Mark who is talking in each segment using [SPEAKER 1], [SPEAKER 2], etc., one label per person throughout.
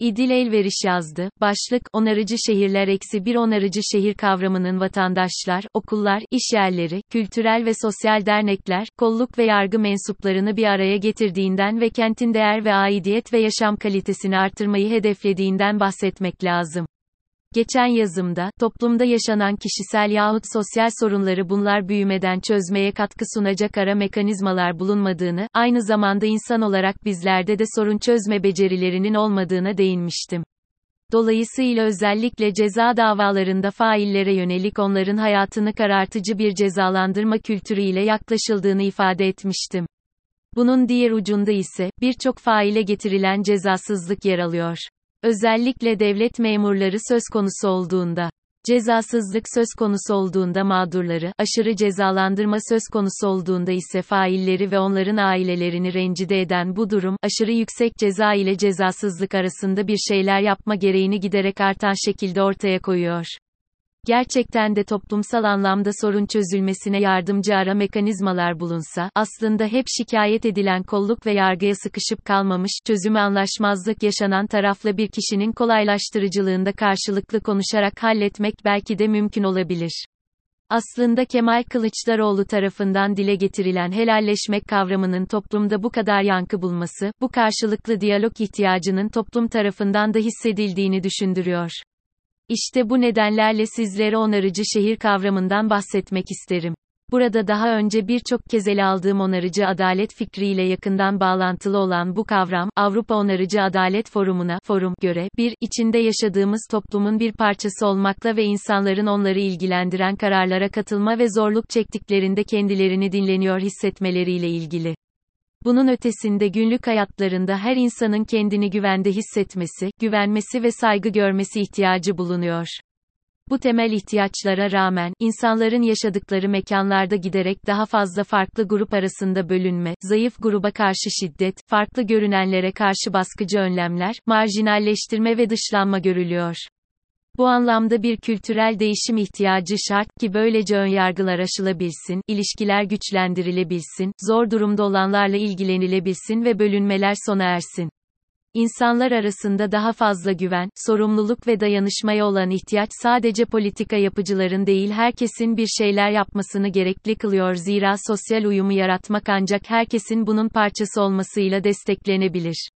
[SPEAKER 1] İdil Elveriş yazdı. Başlık, onarıcı şehirler eksi bir onarıcı şehir kavramının vatandaşlar, okullar, iş yerleri, kültürel ve sosyal dernekler, kolluk ve yargı mensuplarını bir araya getirdiğinden ve kentin değer ve aidiyet ve yaşam kalitesini artırmayı hedeflediğinden bahsetmek lazım. Geçen yazımda, toplumda yaşanan kişisel yahut sosyal sorunları bunlar büyümeden çözmeye katkı sunacak ara mekanizmalar bulunmadığını, aynı zamanda insan olarak bizlerde de sorun çözme becerilerinin olmadığına değinmiştim. Dolayısıyla özellikle ceza davalarında faillere yönelik onların hayatını karartıcı bir cezalandırma kültürüyle yaklaşıldığını ifade etmiştim. Bunun diğer ucunda ise, birçok faile getirilen cezasızlık yer alıyor. Özellikle devlet memurları söz konusu olduğunda. Cezasızlık söz konusu olduğunda mağdurları, aşırı cezalandırma söz konusu olduğunda ise failleri ve onların ailelerini rencide eden bu durum, aşırı yüksek ceza ile cezasızlık arasında bir şeyler yapma gereğini giderek artan şekilde ortaya koyuyor. Gerçekten de toplumsal anlamda sorun çözülmesine yardımcı ara mekanizmalar bulunsa, aslında hep şikayet edilen kolluk ve yargıya sıkışıp kalmamış, çözümü anlaşmazlık yaşanan tarafla bir kişinin kolaylaştırıcılığında karşılıklı konuşarak halletmek belki de mümkün olabilir. Aslında Kemal Kılıçdaroğlu tarafından dile getirilen helalleşmek kavramının toplumda bu kadar yankı bulması, bu karşılıklı diyalog ihtiyacının toplum tarafından da hissedildiğini düşündürüyor. İşte bu nedenlerle sizlere onarıcı şehir kavramından bahsetmek isterim. Burada daha önce birçok kez ele aldığım onarıcı adalet fikriyle yakından bağlantılı olan bu kavram, Avrupa Onarıcı Adalet Forumu'na forum göre, bir, içinde yaşadığımız toplumun bir parçası olmakla ve insanların onları ilgilendiren kararlara katılma ve zorluk çektiklerinde kendilerini dinleniyor hissetmeleriyle ilgili. Bunun ötesinde günlük hayatlarında her insanın kendini güvende hissetmesi, güvenmesi ve saygı görmesi ihtiyacı bulunuyor. Bu temel ihtiyaçlara rağmen, insanların yaşadıkları mekanlarda giderek daha fazla farklı grup arasında bölünme, zayıf gruba karşı şiddet, farklı görünenlere karşı baskıcı önlemler, marjinalleştirme ve dışlanma görülüyor. Bu anlamda bir kültürel değişim ihtiyacı şart ki böylece önyargılar aşılabilsin, ilişkiler güçlendirilebilsin, zor durumda olanlarla ilgilenilebilsin ve bölünmeler sona ersin. İnsanlar arasında daha fazla güven, sorumluluk ve dayanışmaya olan ihtiyaç sadece politika yapıcıların değil herkesin bir şeyler yapmasını gerekli kılıyor zira sosyal uyumu yaratmak ancak herkesin bunun parçası olmasıyla desteklenebilir.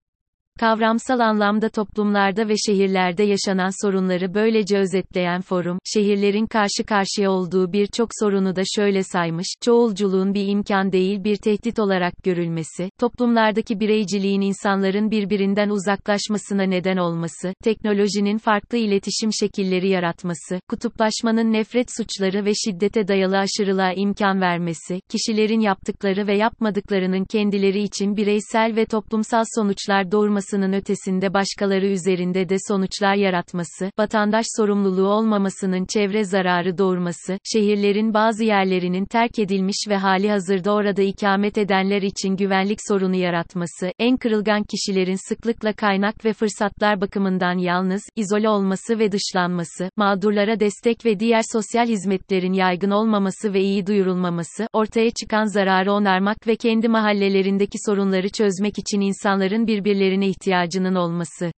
[SPEAKER 1] Kavramsal anlamda toplumlarda ve şehirlerde yaşanan sorunları böylece özetleyen forum, şehirlerin karşı karşıya olduğu birçok sorunu da şöyle saymış, çoğulculuğun bir imkan değil bir tehdit olarak görülmesi, toplumlardaki bireyciliğin insanların birbirinden uzaklaşmasına neden olması, teknolojinin farklı iletişim şekilleri yaratması, kutuplaşmanın nefret suçları ve şiddete dayalı aşırılığa imkan vermesi, kişilerin yaptıkları ve yapmadıklarının kendileri için bireysel ve toplumsal sonuçlar doğurması olmasının ötesinde başkaları üzerinde de sonuçlar yaratması, vatandaş sorumluluğu olmamasının çevre zararı doğurması, şehirlerin bazı yerlerinin terk edilmiş ve hali hazırda orada ikamet edenler için güvenlik sorunu yaratması, en kırılgan kişilerin sıklıkla kaynak ve fırsatlar bakımından yalnız, izole olması ve dışlanması, mağdurlara destek ve diğer sosyal hizmetlerin yaygın olmaması ve iyi duyurulmaması, ortaya çıkan zararı onarmak ve kendi mahallelerindeki sorunları çözmek için insanların birbirlerine ihtiyacının olması.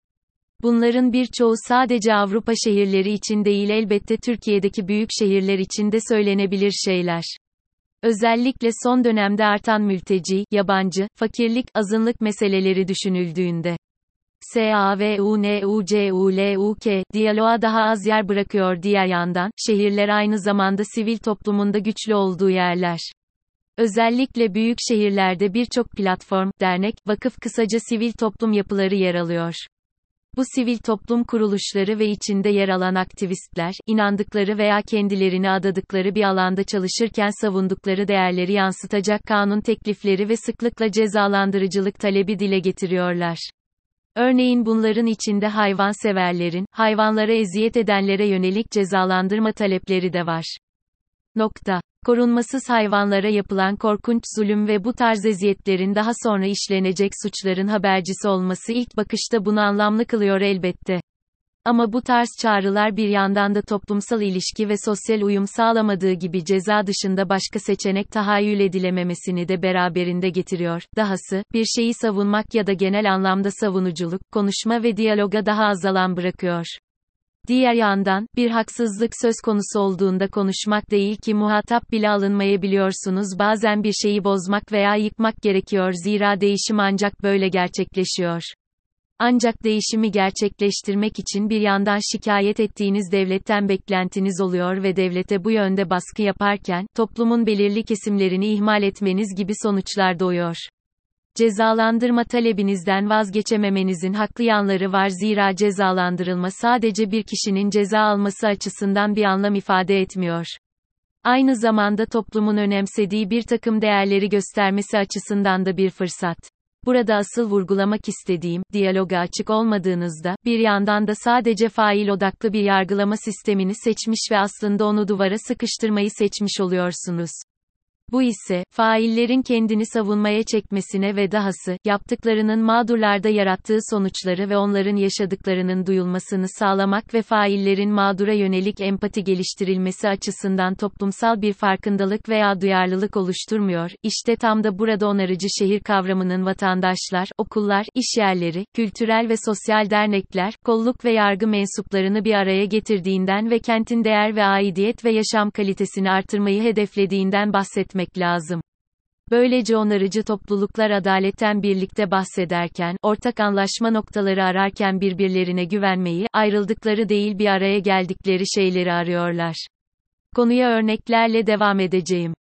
[SPEAKER 1] Bunların birçoğu sadece Avrupa şehirleri için değil elbette Türkiye'deki büyük şehirler için de söylenebilir şeyler. Özellikle son dönemde artan mülteci, yabancı, fakirlik, azınlık meseleleri düşünüldüğünde. SAVUNUCULUK, diyaloğa daha az yer bırakıyor diğer yandan, şehirler aynı zamanda sivil toplumunda güçlü olduğu yerler. Özellikle büyük şehirlerde birçok platform, dernek, vakıf kısaca sivil toplum yapıları yer alıyor. Bu sivil toplum kuruluşları ve içinde yer alan aktivistler, inandıkları veya kendilerini adadıkları bir alanda çalışırken savundukları değerleri yansıtacak kanun teklifleri ve sıklıkla cezalandırıcılık talebi dile getiriyorlar. Örneğin bunların içinde hayvanseverlerin, hayvanlara eziyet edenlere yönelik cezalandırma talepleri de var. Nokta. Korunmasız hayvanlara yapılan korkunç zulüm ve bu tarz eziyetlerin daha sonra işlenecek suçların habercisi olması ilk bakışta bunu anlamlı kılıyor elbette. Ama bu tarz çağrılar bir yandan da toplumsal ilişki ve sosyal uyum sağlamadığı gibi ceza dışında başka seçenek tahayyül edilememesini de beraberinde getiriyor. Dahası, bir şeyi savunmak ya da genel anlamda savunuculuk, konuşma ve diyaloga daha az alan bırakıyor. Diğer yandan, bir haksızlık söz konusu olduğunda konuşmak değil ki muhatap bile alınmayabiliyorsunuz bazen bir şeyi bozmak veya yıkmak gerekiyor zira değişim ancak böyle gerçekleşiyor. Ancak değişimi gerçekleştirmek için bir yandan şikayet ettiğiniz devletten beklentiniz oluyor ve devlete bu yönde baskı yaparken, toplumun belirli kesimlerini ihmal etmeniz gibi sonuçlar doğuyor. Cezalandırma talebinizden vazgeçememenizin haklı yanları var zira cezalandırılma sadece bir kişinin ceza alması açısından bir anlam ifade etmiyor. Aynı zamanda toplumun önemsediği bir takım değerleri göstermesi açısından da bir fırsat. Burada asıl vurgulamak istediğim, diyaloga açık olmadığınızda, bir yandan da sadece fail odaklı bir yargılama sistemini seçmiş ve aslında onu duvara sıkıştırmayı seçmiş oluyorsunuz. Bu ise, faillerin kendini savunmaya çekmesine ve dahası, yaptıklarının mağdurlarda yarattığı sonuçları ve onların yaşadıklarının duyulmasını sağlamak ve faillerin mağdura yönelik empati geliştirilmesi açısından toplumsal bir farkındalık veya duyarlılık oluşturmuyor. İşte tam da burada onarıcı şehir kavramının vatandaşlar, okullar, işyerleri, kültürel ve sosyal dernekler, kolluk ve yargı mensuplarını bir araya getirdiğinden ve kentin değer ve aidiyet ve yaşam kalitesini artırmayı hedeflediğinden bahsetmek etmek lazım. Böylece onarıcı topluluklar adaletten birlikte bahsederken, ortak anlaşma noktaları ararken birbirlerine güvenmeyi, ayrıldıkları değil bir araya geldikleri şeyleri arıyorlar. Konuya örneklerle devam edeceğim.